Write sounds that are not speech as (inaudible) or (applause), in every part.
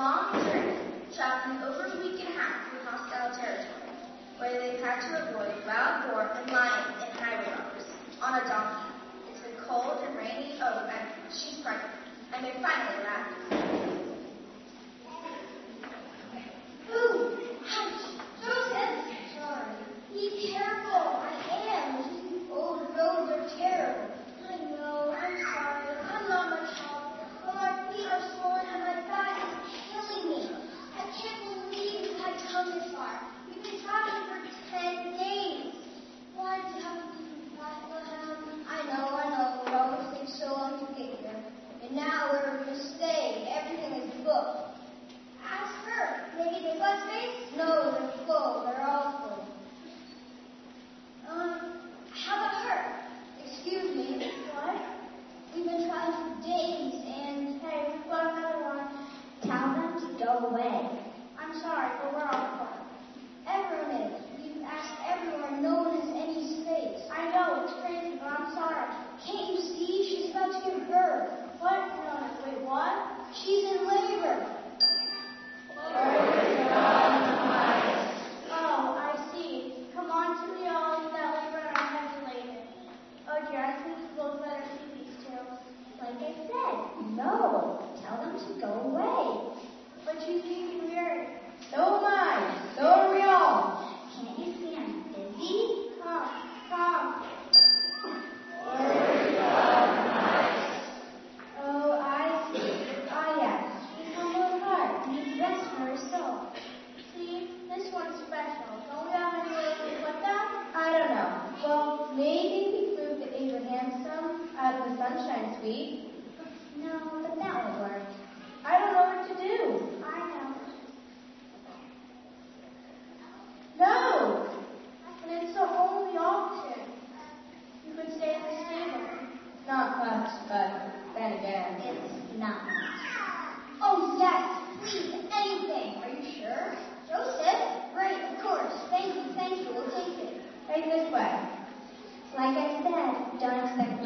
long journey, traveling over a week and a half through hostile territory, where they had to avoid wild boar and lions and highway robbers on a donkey. It's been cold and rainy, oh, and she's pregnant. And they finally left. like I said, don't expect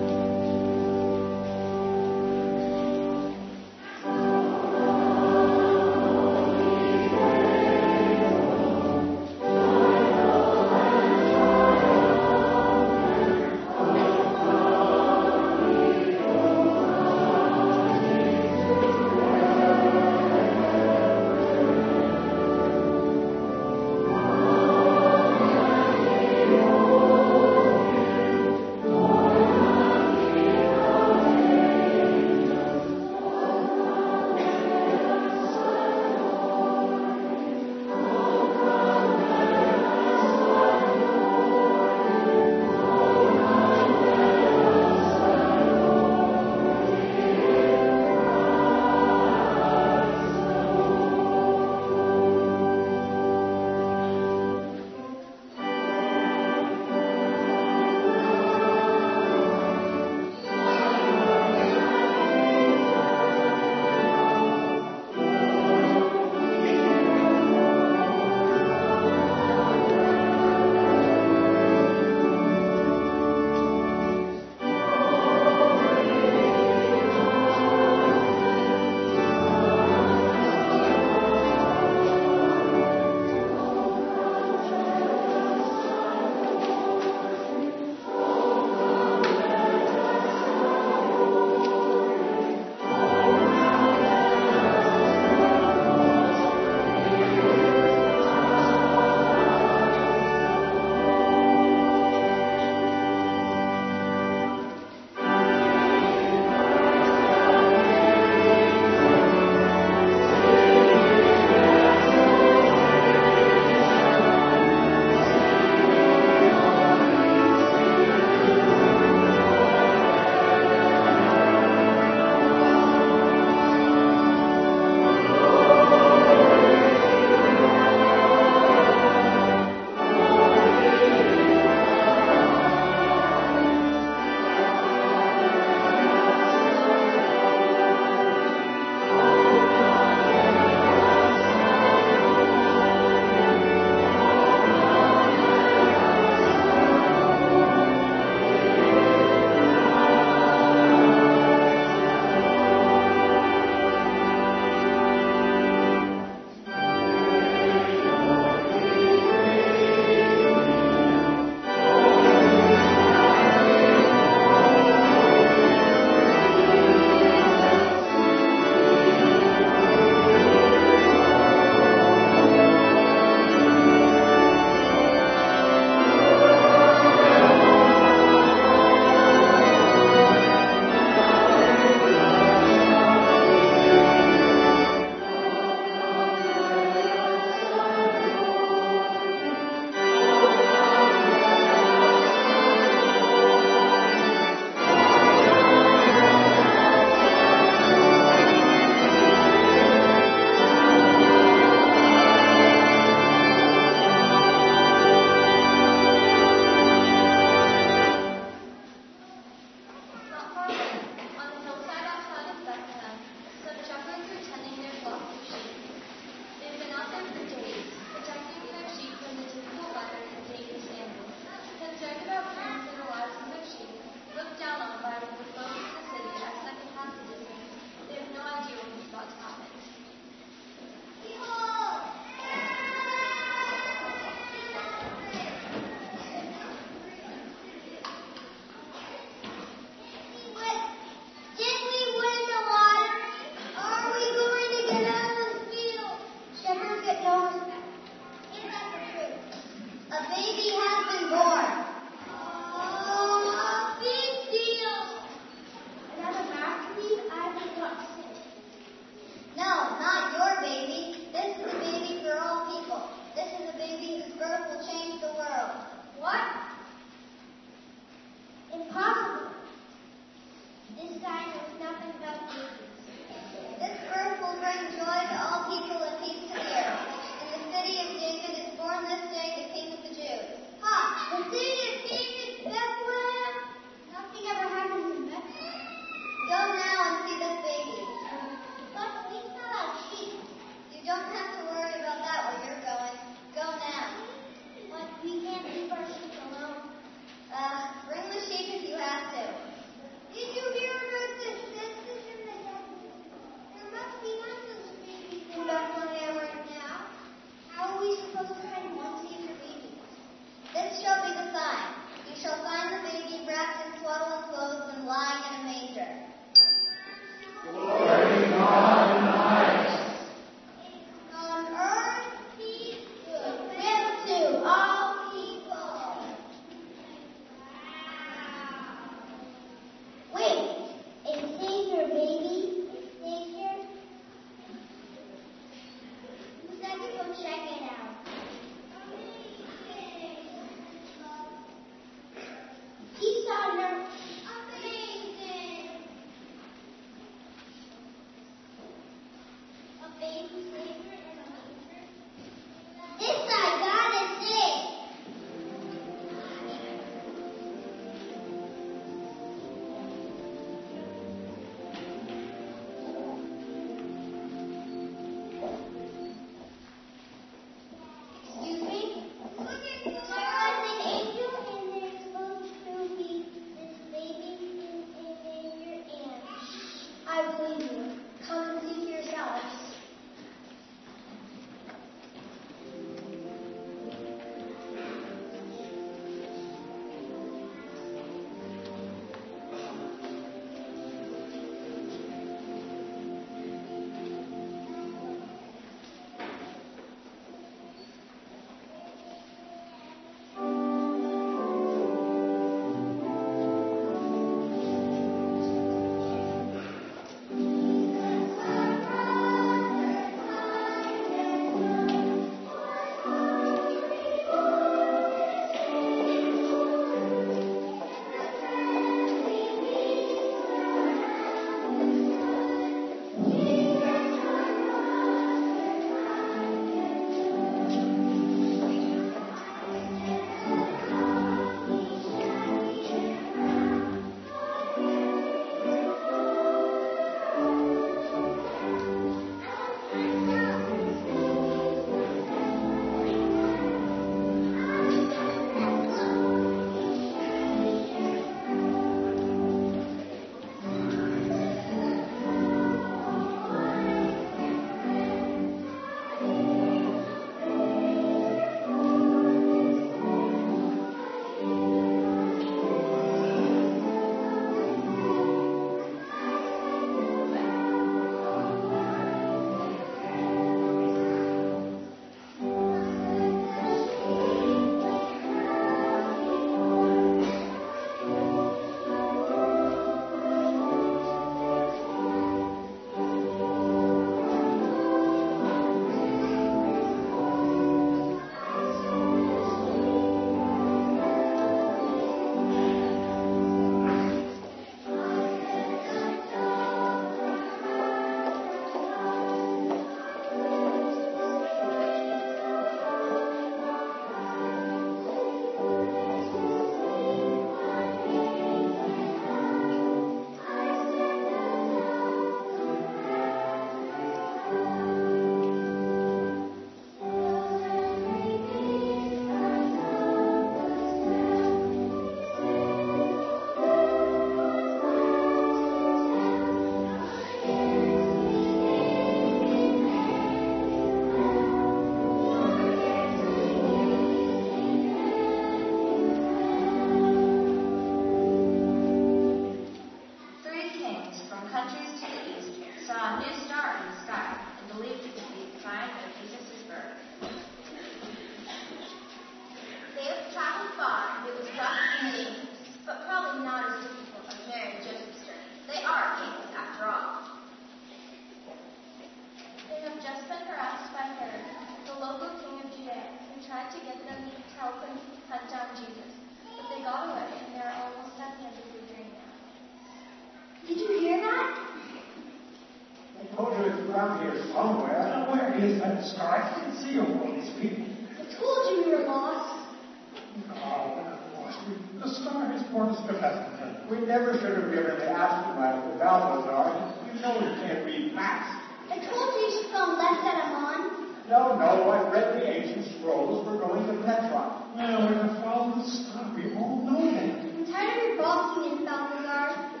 We never should have given the astronaut to Balthazar. You know you can't read maps. I told you you should go left at Amon. No, no, I've read the ancient scrolls. We're going to Petra. Well, we're going to follow the star. We all know that. I'm tired of your balking in Balthazar.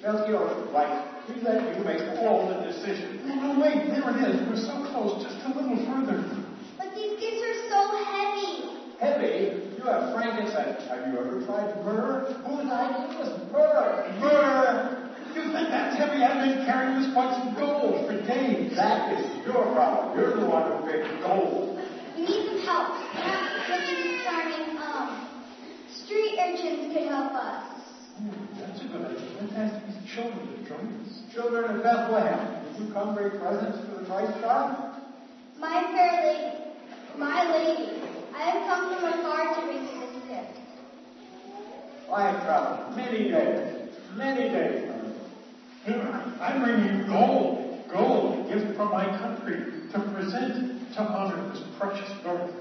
Melchior, right. We let you make all the decisions. No, no, wait. There it is. We're so close. Just a little further. But these gifts are so heavy. Heavy? You have frankincense. Have you ever tried myrrh? Whose idea was myrrh? Myrrh! You think that's heavy? I've been carrying this bunch of gold for days. That is your problem. You're the one who picked the gold. We need some help. Perhaps of these um, street urchins could help us. Hmm, that's a good idea. Let's ask these children to join us. Children of Bethlehem, did you come bring presents for the Christ child? My fair lady, my lady, I have come from afar to bring you this gift. I have traveled many days, many days. Here, I'm bringing you gold. Gold, a gift from my country, to present to honor this precious birth.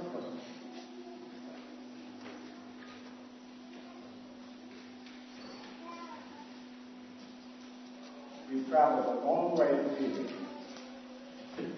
We've traveled a long way to see (laughs) you.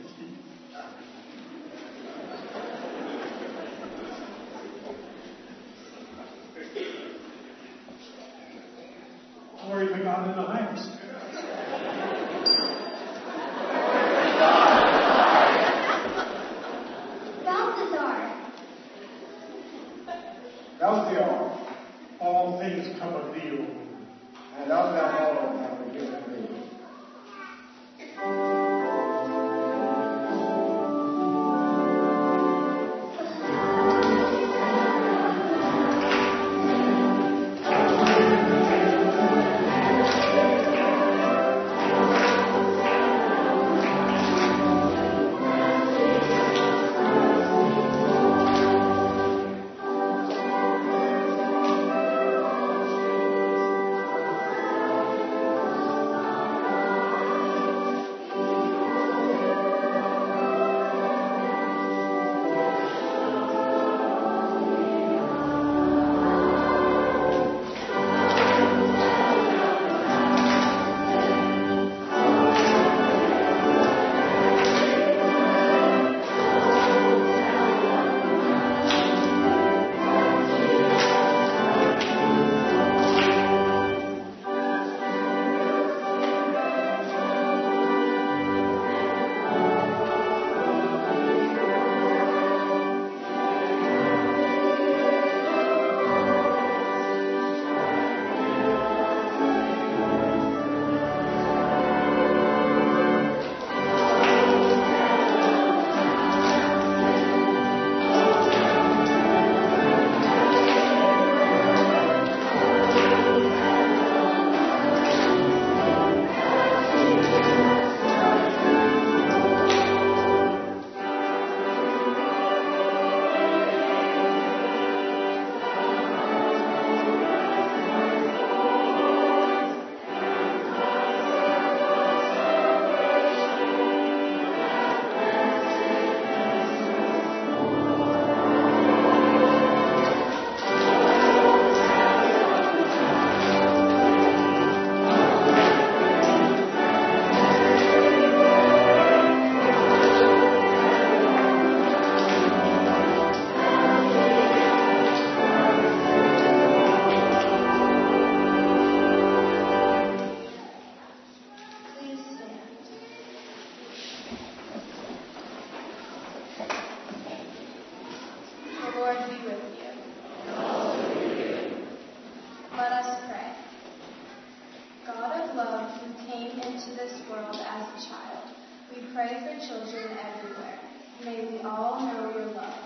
Love, who came into this world as a child, we pray for children everywhere. May we all know your love.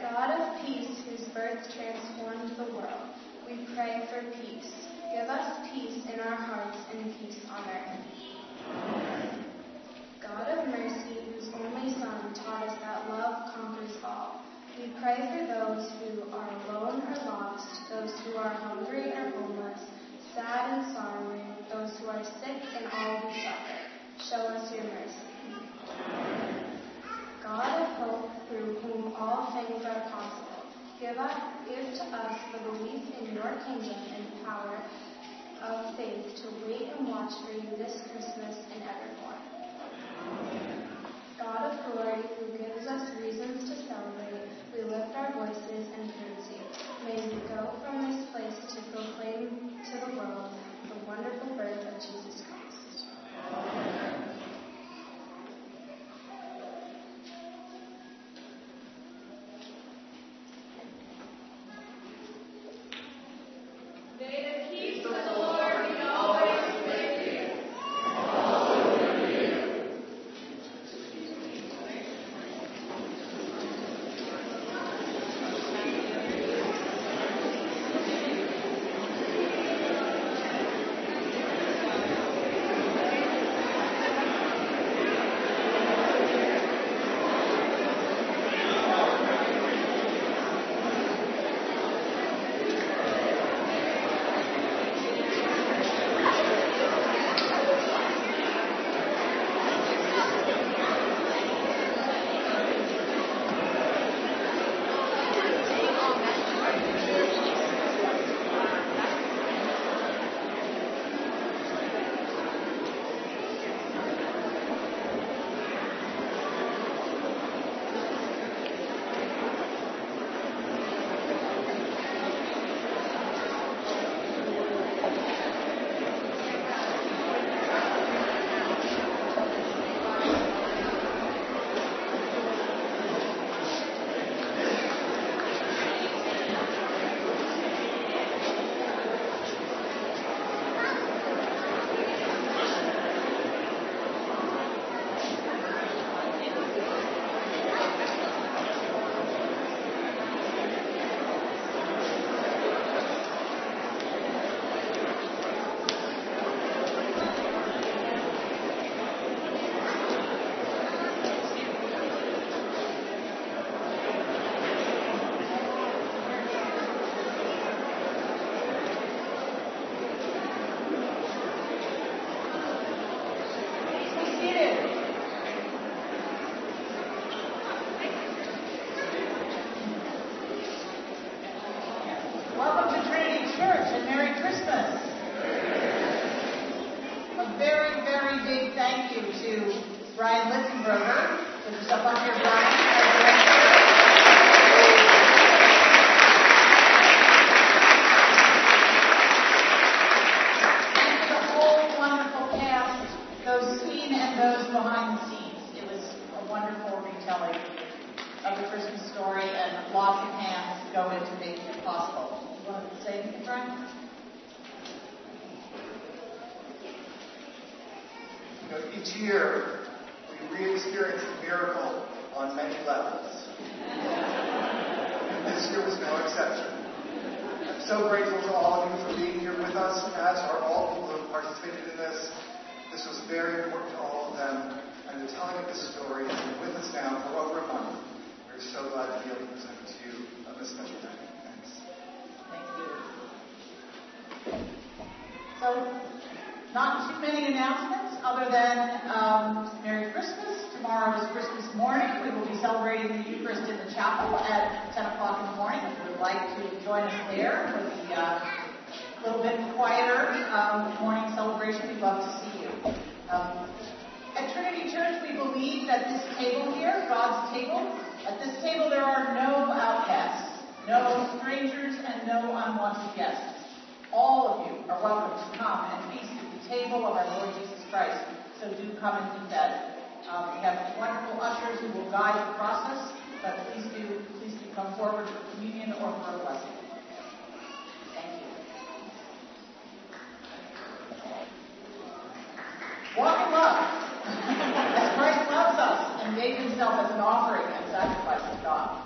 God of peace, whose birth transformed the world, we pray for peace. Give us peace in our hearts and peace on earth. God of mercy, whose only Son taught us that love conquers all, we pray for those who are alone or lost, those who are hungry or homeless, sad and sorrowing, those who are sick and all who suffer. Show us your mercy. God of hope, through whom all things are possible, give, us, give to us the belief in your kingdom and the power of faith to wait and watch for you this Christmas and evermore. God of glory, who gives us reasons to celebrate, we lift our voices in courtesy. May we go from this place to proclaim to the world the wonderful birth of Jesus Christ. May come and be fed. Um, we have wonderful ushers who will guide the process, but please do, please do come forward for communion or for a blessing. Thank you. Walk in love. (laughs) as Christ loves us and gave himself as an offering and sacrifice to God.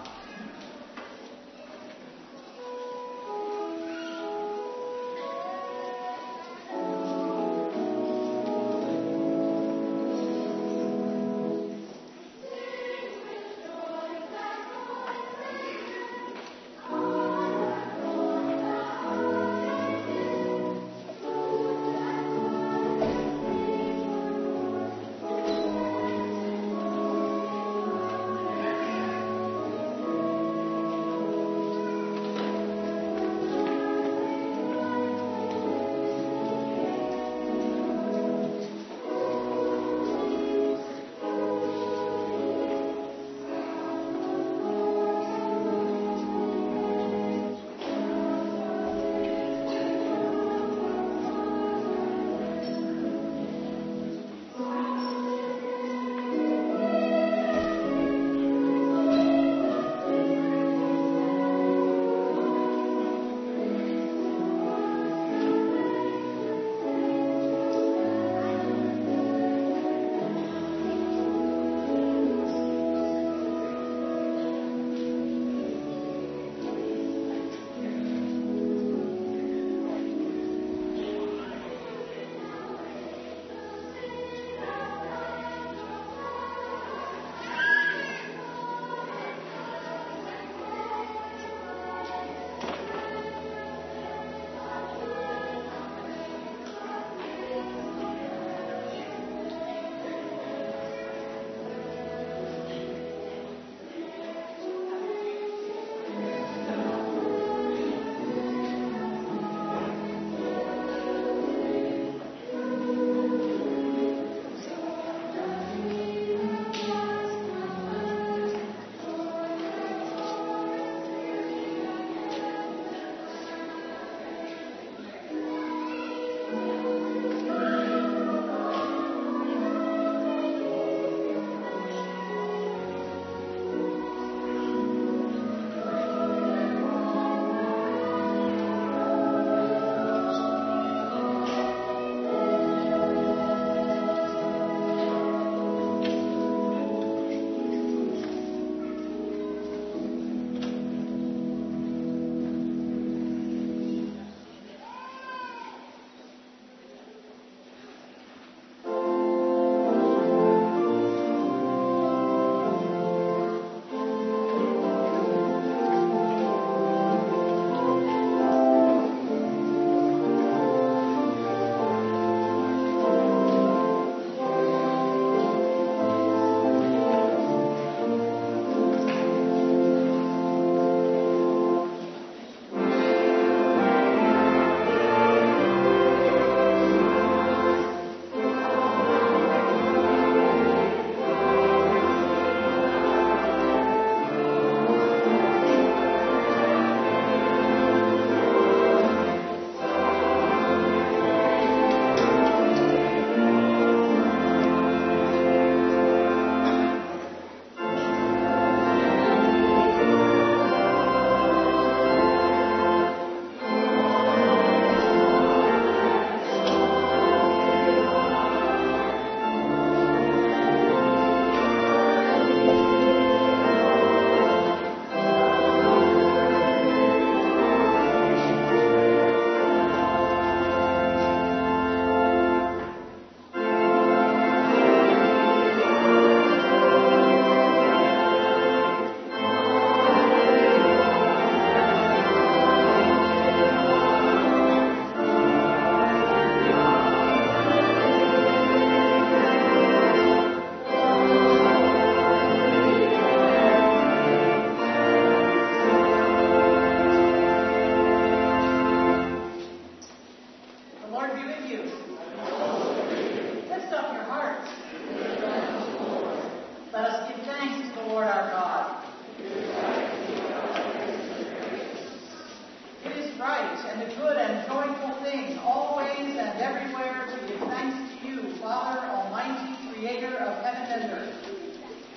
offender.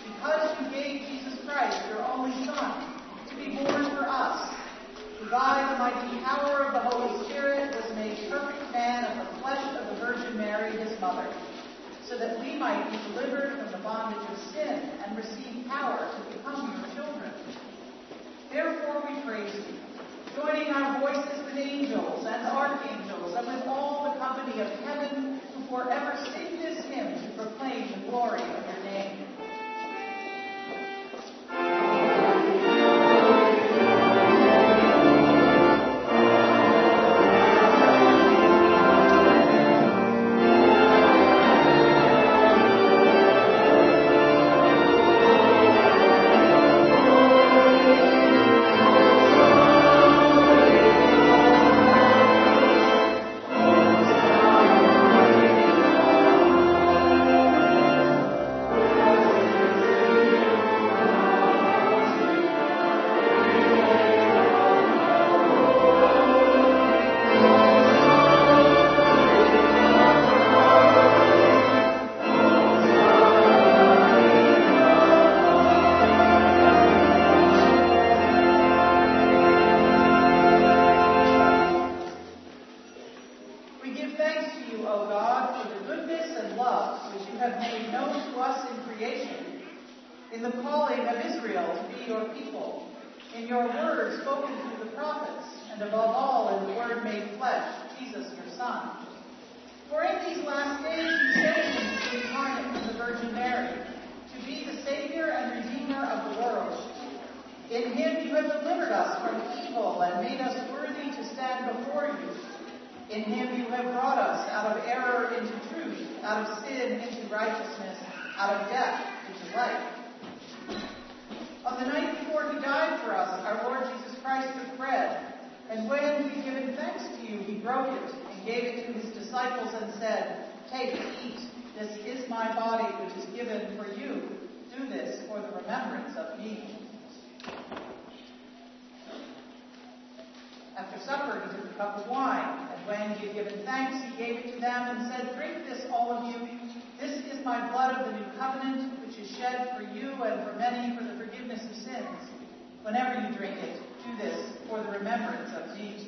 Because you gave Jesus Christ, your only Son, to be born for us, who by the mighty power of the Holy Spirit was made perfect man of the flesh of the Virgin Mary, his mother, so that we might be delivered from the bondage of sin and receive power to become your children. Therefore we praise you, joining our voices with angels and archangels and with all the company of heaven forever sing this hymn to proclaim the glory of your he broke it and gave it to his disciples and said, Take, eat. This is my body, which is given for you. Do this for the remembrance of me. After supper, he took a cup of wine, and when he had given thanks, he gave it to them and said, Drink this, all of you. This is my blood of the new covenant, which is shed for you and for many for the forgiveness of sins. Whenever you drink it, do this for the remembrance of me.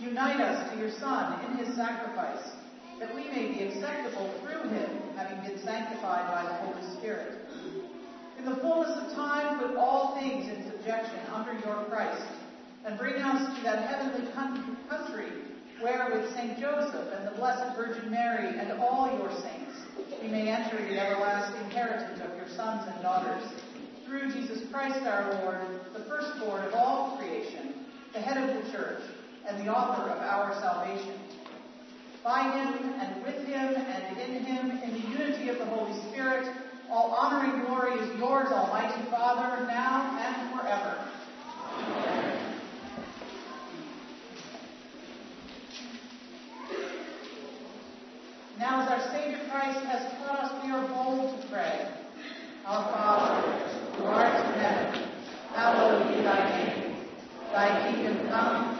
Unite us to your Son in his sacrifice, that we may be acceptable through him, having been sanctified by the Holy Spirit. In the fullness of time, put all things in subjection under your Christ, and bring us to that heavenly country where with St. Joseph and the Blessed Virgin Mary and all your saints, we may enter the everlasting heritage of your sons and daughters. Through Jesus Christ our Lord, the firstborn of all creation, the head of the church, and the author of our salvation. By him, and with him, and in him, in the unity of the Holy Spirit, all honor and glory is yours, Almighty Father, now and forever. Amen. Now, as our Savior Christ has taught us, we are bold to pray. Our Father, who art in heaven, hallowed be thy name. Thy kingdom come,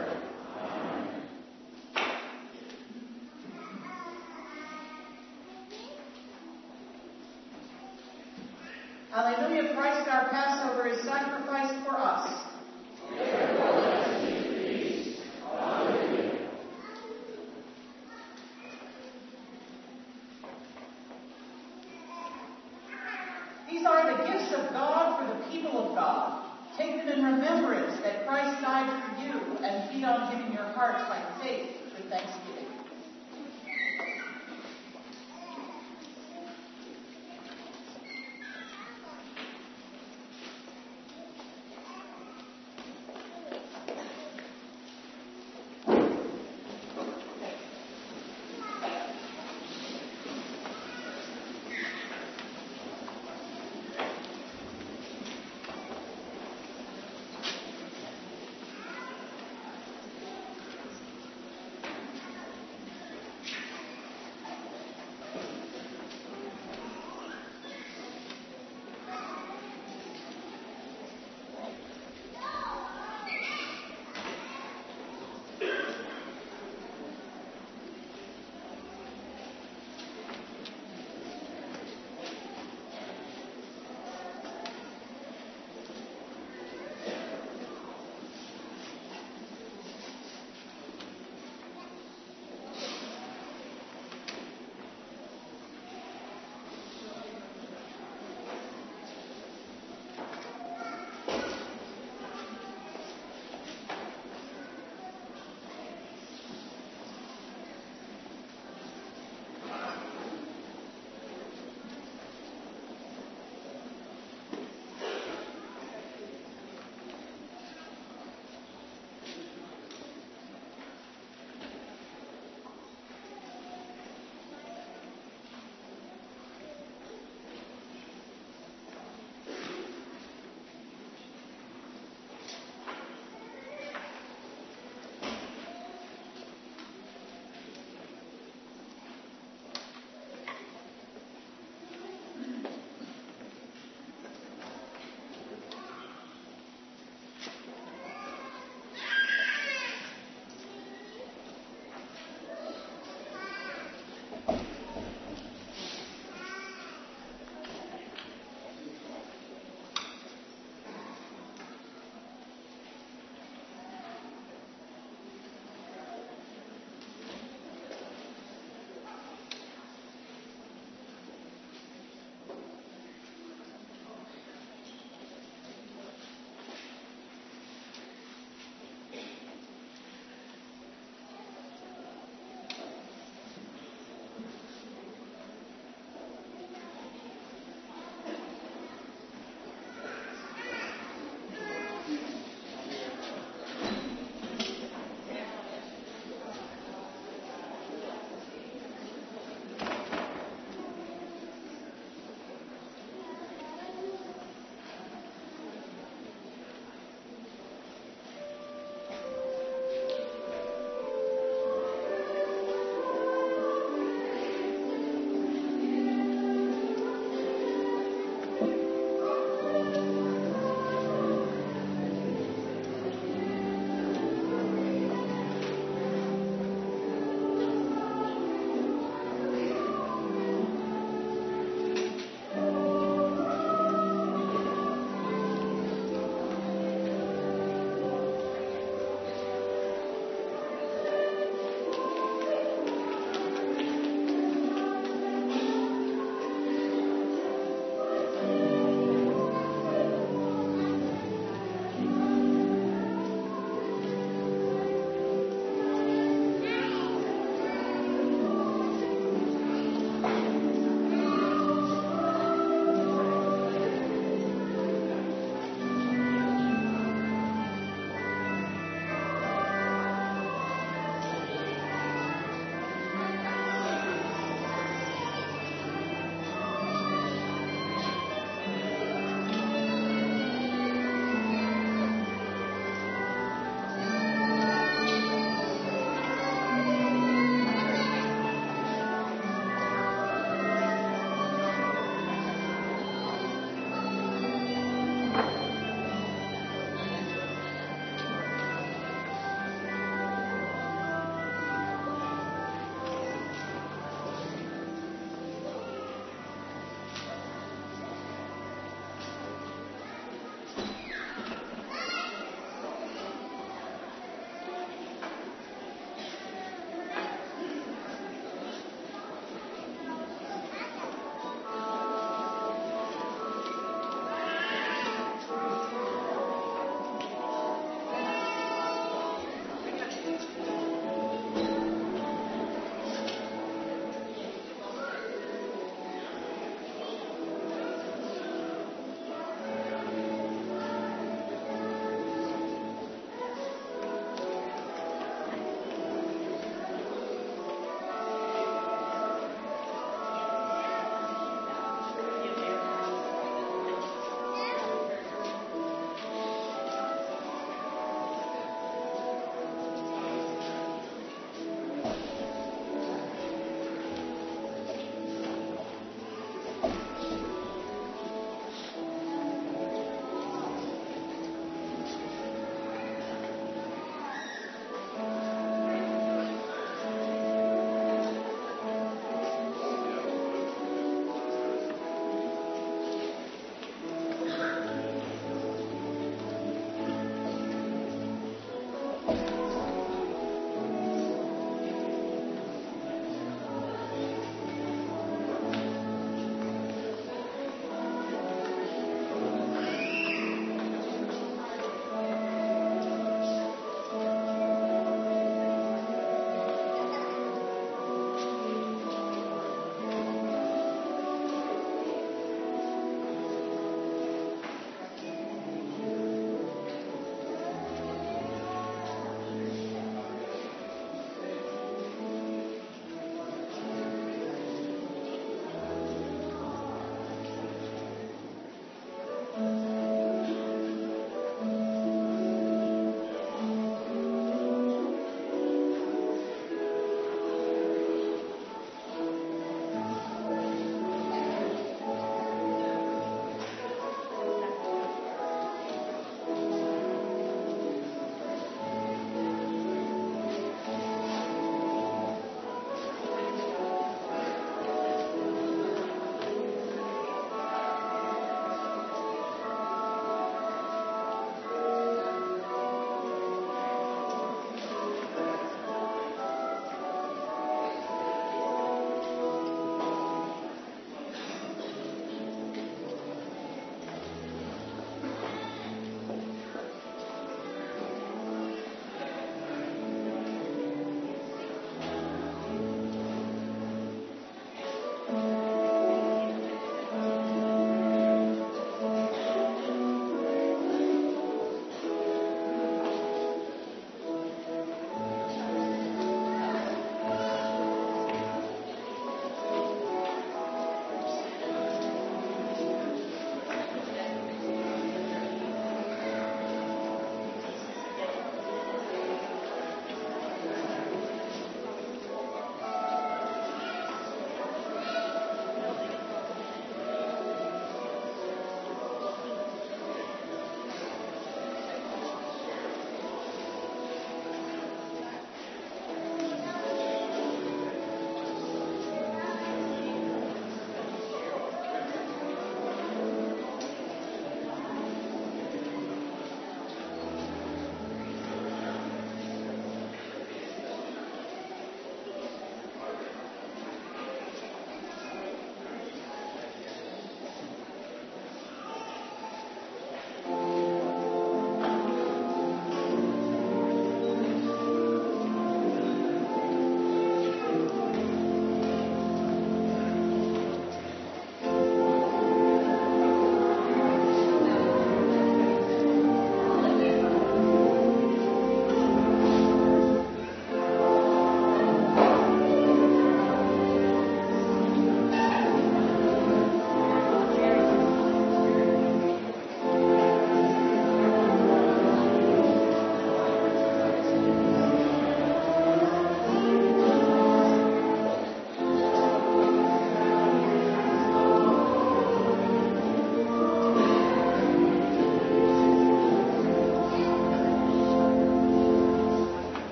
Hallelujah, Christ our Passover is sacrificed for us.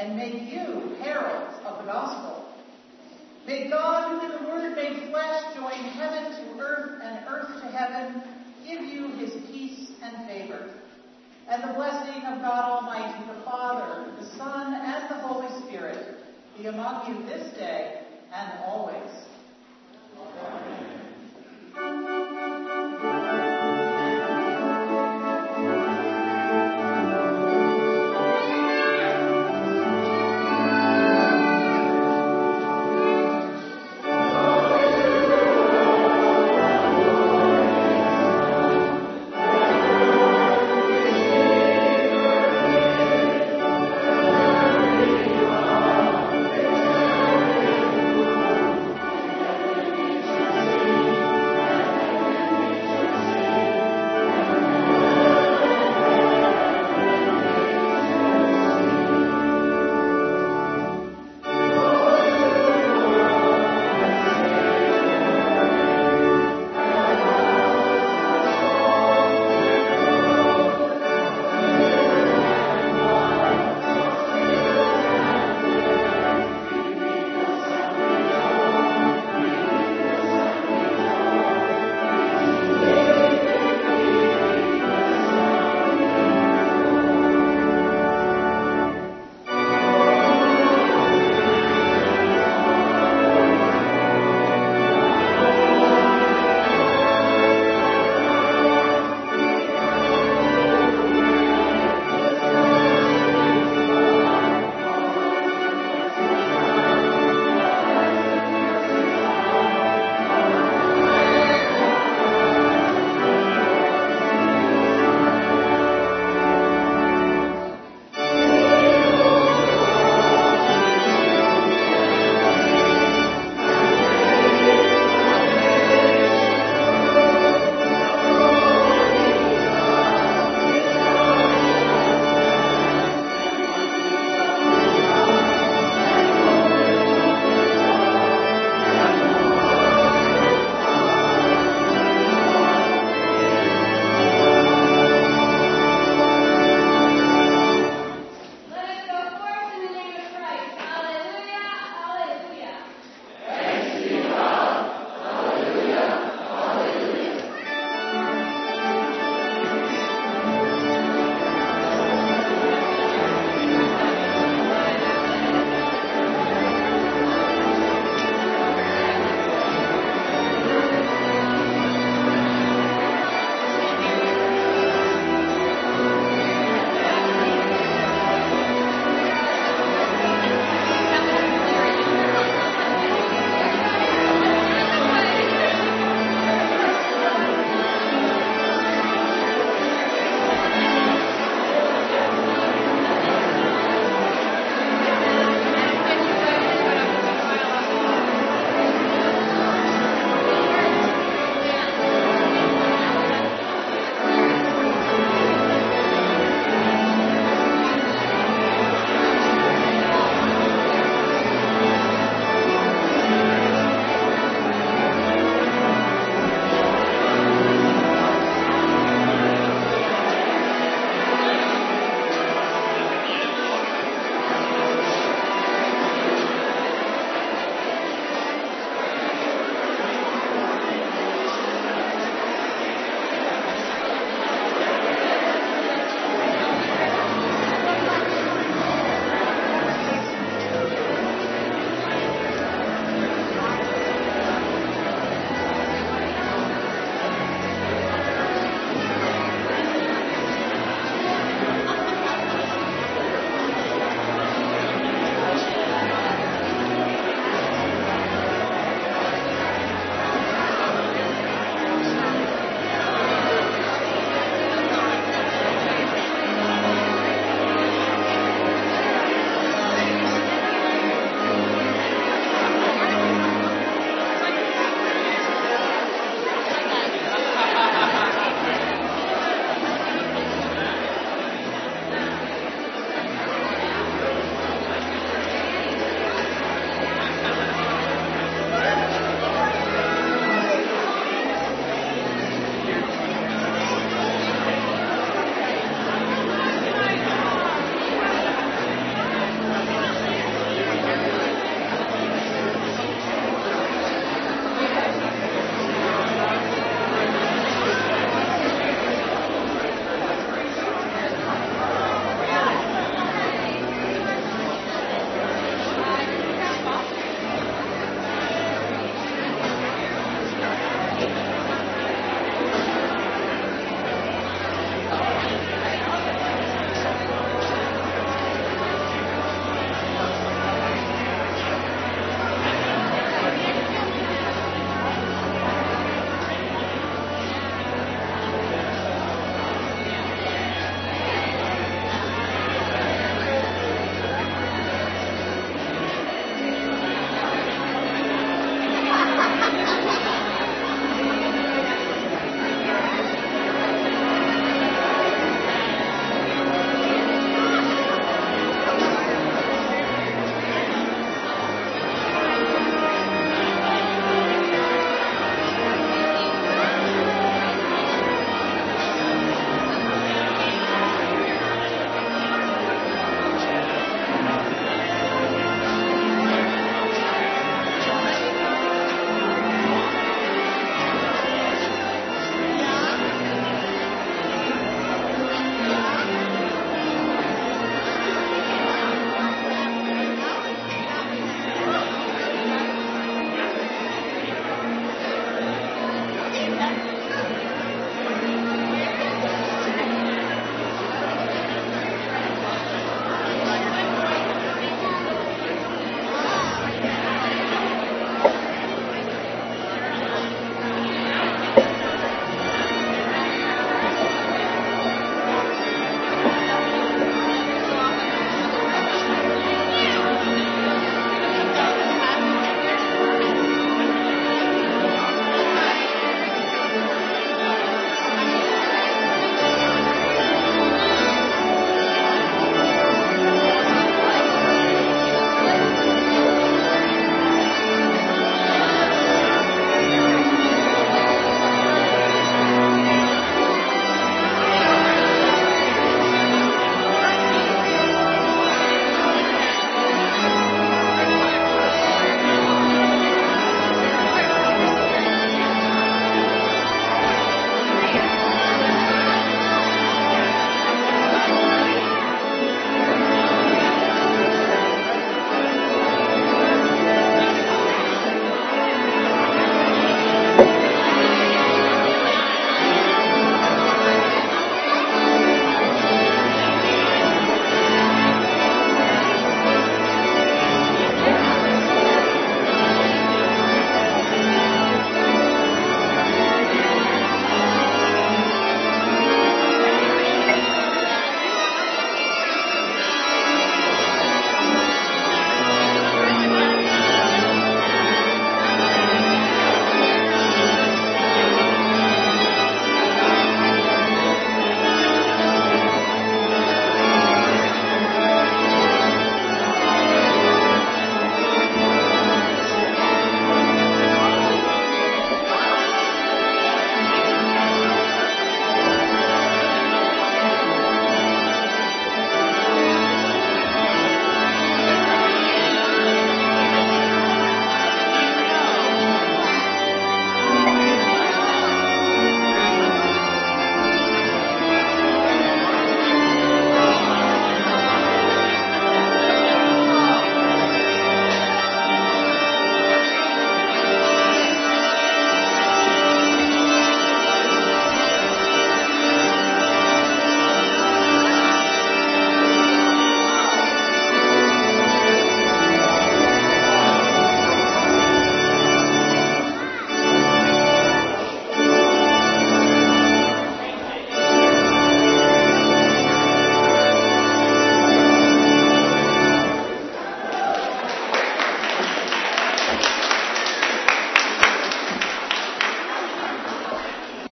and make you heralds of the gospel. May God, who in the Word made flesh, join heaven to earth and earth to heaven, give you his peace and favor. And the blessing of God Almighty, the Father, the Son, and the Holy Spirit be among you this day and always. Amen.